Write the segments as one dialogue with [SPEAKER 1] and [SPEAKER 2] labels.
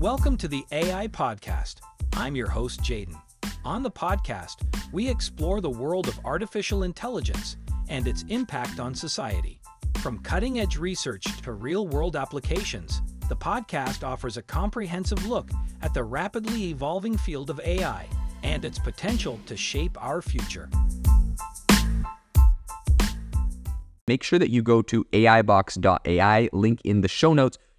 [SPEAKER 1] Welcome to the AI Podcast. I'm your host, Jaeden. On the podcast, we explore the world of artificial intelligence and its impact on society. From cutting edge research to real world applications, the podcast offers a comprehensive look at the rapidly evolving field of AI and its potential to shape our future.
[SPEAKER 2] Make sure that you go to AIbox.ai, link in the show notes,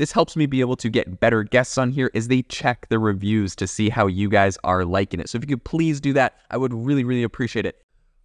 [SPEAKER 2] This helps me be able to get better guests on here as they check the reviews to see how you guys are liking it. So if you could please do that, I would really, really appreciate it.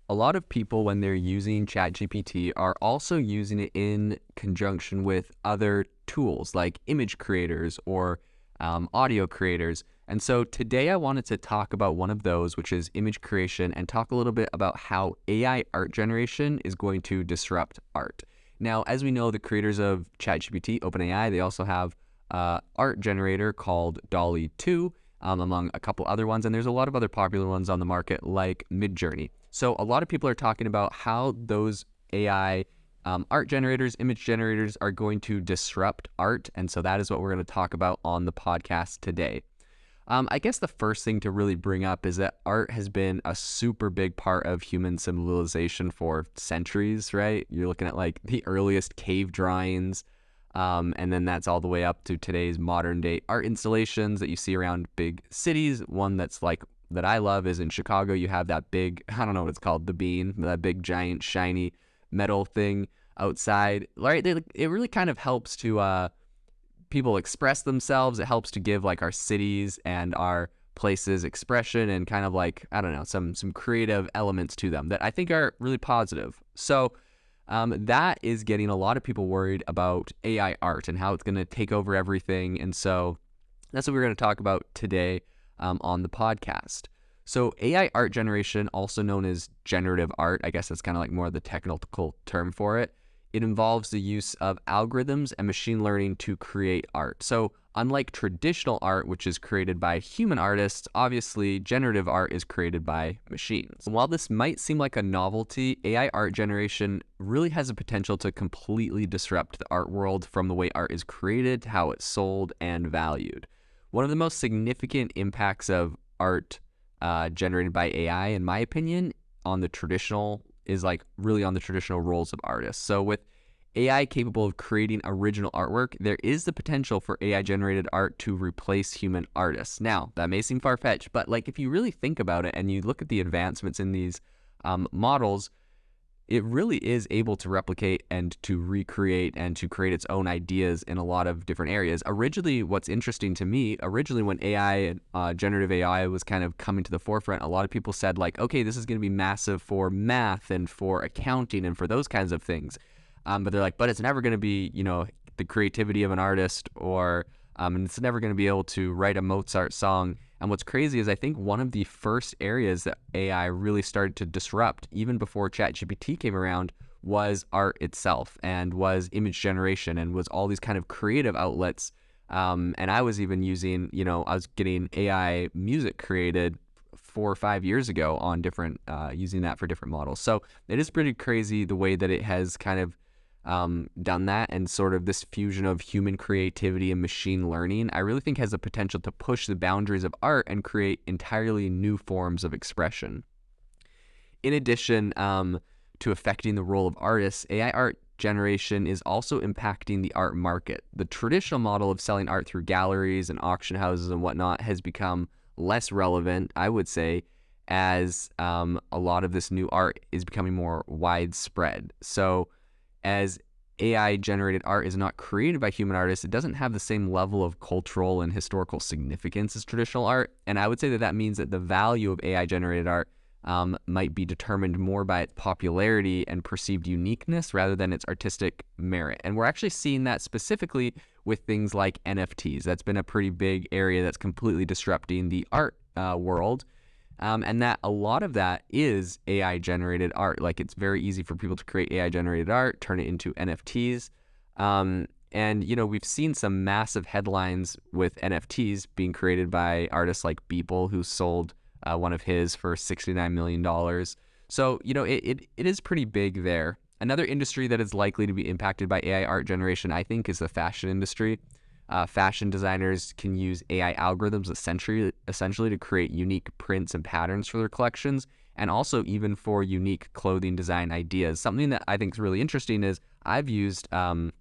[SPEAKER 2] A lot of people, when they're using ChatGPT, are also using it in conjunction with other tools like image creators or um, audio creators. And so today I wanted to talk about one of those, which is image creation, and talk a little bit about how AI art generation is going to disrupt art. Now, as we know, the creators of ChatGPT, OpenAI, they also have uh, art generator called DALL-E 2, um, among a couple other ones, and there's a lot of other popular ones on the market like Midjourney. So a lot of people are talking about how those AI um, art generators, image generators are going to disrupt art, and so that is what we're going to talk about on the podcast today. Um, I guess the first thing to really bring up is that art has been a super big part of human civilization for centuries, right? You're looking at like the earliest cave drawings, um, and then that's all the way up to today's modern day art installations that you see around big cities. One that's like that I love is in Chicago. You have that big, I don't know what it's called, the bean, that big giant shiny metal thing outside, right? They, it really kind of helps to. Uh, people express themselves. It helps to give like our cities and our places expression and kind of like I don't know some some creative elements to them that I think are really positive. So um, that is getting a lot of people worried about AI art and how it's going to take over everything. And so that's what we're going to talk about today um, on the podcast. So AI art generation, also known as generative art, I guess that's kind of like more of the technical term for it it involves the use of algorithms and machine learning to create art. So, unlike traditional art, which is created by human artists, obviously generative art is created by machines. while this might seem like a novelty, AI art generation really has a potential to completely disrupt the art world from the way art is created to how it's sold and valued. One of the most significant impacts of art uh, generated by AI, in my opinion, on the traditional is like really on the traditional roles of artists. So with AI capable of creating original artwork, there is the potential for AI generated art to replace human artists. Now, that may seem far fetched, but like if you really think about it and you look at the advancements in these um, models, it really is able to replicate and to recreate and to create its own ideas in a lot of different areas. Originally, what's interesting to me, originally when AI, uh, generative AI, was kind of coming to the forefront, a lot of people said, like, okay, this is going to be massive for math and for accounting and for those kinds of things. Um, but they're like, but it's never going to be, you know, the creativity of an artist or, um, and it's never going to be able to write a Mozart song and what's crazy is I think one of the first areas that AI really started to disrupt, even before ChatGPT came around, was art itself and was image generation and was all these kind of creative outlets. Um, and I was even using, you know, I was getting AI music created four or five years ago on different, uh, using that for different models. So it is pretty crazy the way that it has kind of um, done that and sort of this fusion of human creativity and machine learning, I really think has the potential to push the boundaries of art and create entirely new forms of expression. In addition um, to affecting the role of artists, AI art generation is also impacting the art market. The traditional model of selling art through galleries and auction houses and whatnot has become less relevant, I would say, as um, a lot of this new art is becoming more widespread. So, as AI generated art is not created by human artists, it doesn't have the same level of cultural and historical significance as traditional art. And I would say that that means that the value of AI generated art um, might be determined more by its popularity and perceived uniqueness rather than its artistic merit. And we're actually seeing that specifically with things like NFTs. That's been a pretty big area that's completely disrupting the art uh, world. Um, and that a lot of that is AI generated art. Like it's very easy for people to create AI generated art, turn it into NFTs. Um, and, you know, we've seen some massive headlines with NFTs being created by artists like Beeple, who sold uh, one of his for $69 million. So, you know, it, it, it is pretty big there. Another industry that is likely to be impacted by AI art generation, I think, is the fashion industry. Uh, fashion designers can use AI algorithms essentially, essentially to create unique prints and patterns for their collections, and also even for unique clothing design ideas. Something that I think is really interesting is I've used um,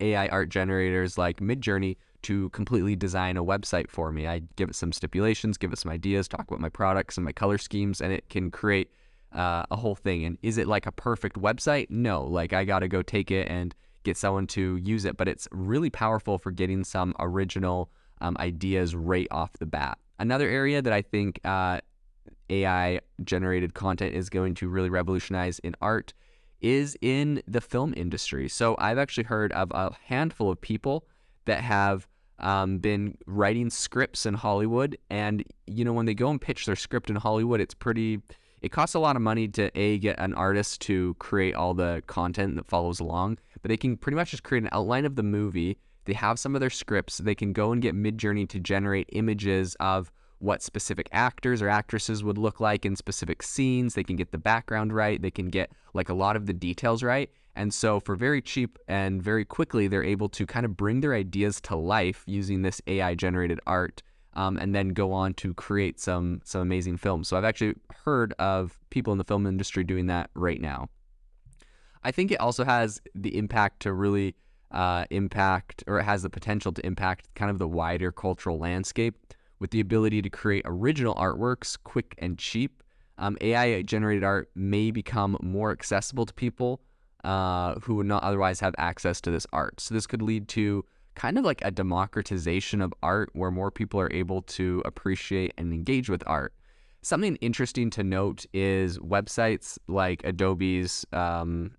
[SPEAKER 2] AI art generators like Midjourney to completely design a website for me. I give it some stipulations, give it some ideas, talk about my products and my color schemes, and it can create uh, a whole thing. And is it like a perfect website? No. Like I got to go take it and get someone to use it, but it's really powerful for getting some original um, ideas right off the bat. Another area that I think uh, AI generated content is going to really revolutionize in art is in the film industry. So I've actually heard of a handful of people that have um, been writing scripts in Hollywood. And, you know, when they go and pitch their script in Hollywood, it's pretty, it costs a lot of money to A, get an artist to create all the content that follows along, but they can pretty much just create an outline of the movie. They have some of their scripts. They can go and get Midjourney to generate images of what specific actors or actresses would look like in specific scenes. They can get the background right. They can get like a lot of the details right. And so, for very cheap and very quickly, they're able to kind of bring their ideas to life using this AI generated art. Um, and then go on to create some some amazing films. So I've actually heard of people in the film industry doing that right now. I think it also has the impact to really uh, impact, or it has the potential to impact kind of the wider cultural landscape with the ability to create original artworks quick and cheap. Um, AI generated art may become more accessible to people uh, who would not otherwise have access to this art. So this could lead to kind of like a democratization of art where more people are able to appreciate and engage with art. Something interesting to note is websites like Adobe's, um,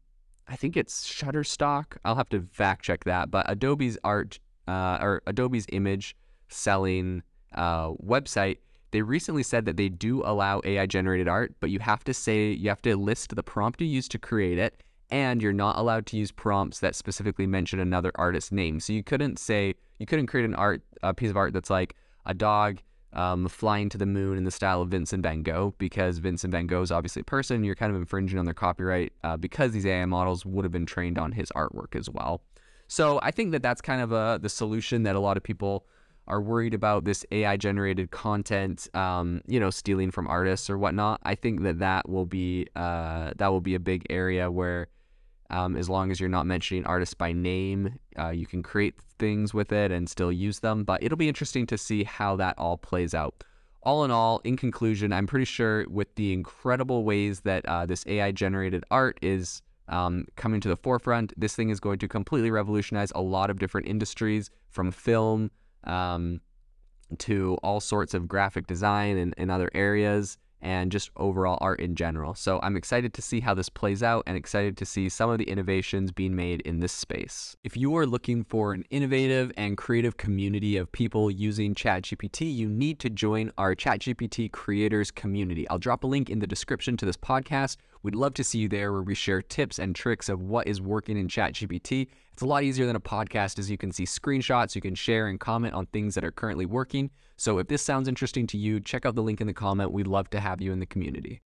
[SPEAKER 2] I think it's Shutterstock. I'll have to fact check that, but Adobe's art uh, or Adobe's image selling uh, website. They recently said that they do allow AI generated art, but you have to say, you have to list the prompt you used to create it and you're not allowed to use prompts that specifically mention another artist's name. So you couldn't say you couldn't create an art a piece of art that's like a dog um, flying to the moon in the style of Vincent Van Gogh because Vincent Van Gogh is obviously a person. You're kind of infringing on their copyright uh, because these AI models would have been trained on his artwork as well. So I think that that's kind of a the solution that a lot of people are worried about this AI generated content, um, you know, stealing from artists or whatnot. I think that that will be uh, that will be a big area where um, as long as you're not mentioning artists by name, uh, you can create things with it and still use them. But it'll be interesting to see how that all plays out. All in all, in conclusion, I'm pretty sure with the incredible ways that uh, this AI generated art is um, coming to the forefront, this thing is going to completely revolutionize a lot of different industries from film um, to all sorts of graphic design and, and other areas and just overall art in general. So I'm excited to see how this plays out and excited to see some of the innovations being made in this space. If you are looking for an innovative and creative community of people using ChatGPT, you need to join our ChatGPT creators community. I'll drop a link in the description to this podcast. We'd love to see you there where we share tips and tricks of what is working in ChatGPT. It's a lot easier than a podcast as you can see screenshots, you can share and comment on things that are currently working. So if this sounds interesting to you, check out the link in the comment. We'd love to have you in the community.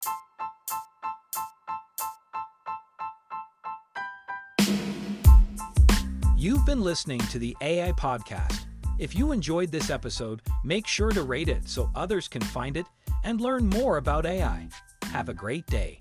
[SPEAKER 1] You've been listening to the AI Podcast. If you enjoyed this episode, make sure to rate it so others can find it and learn more about AI. Have a great day.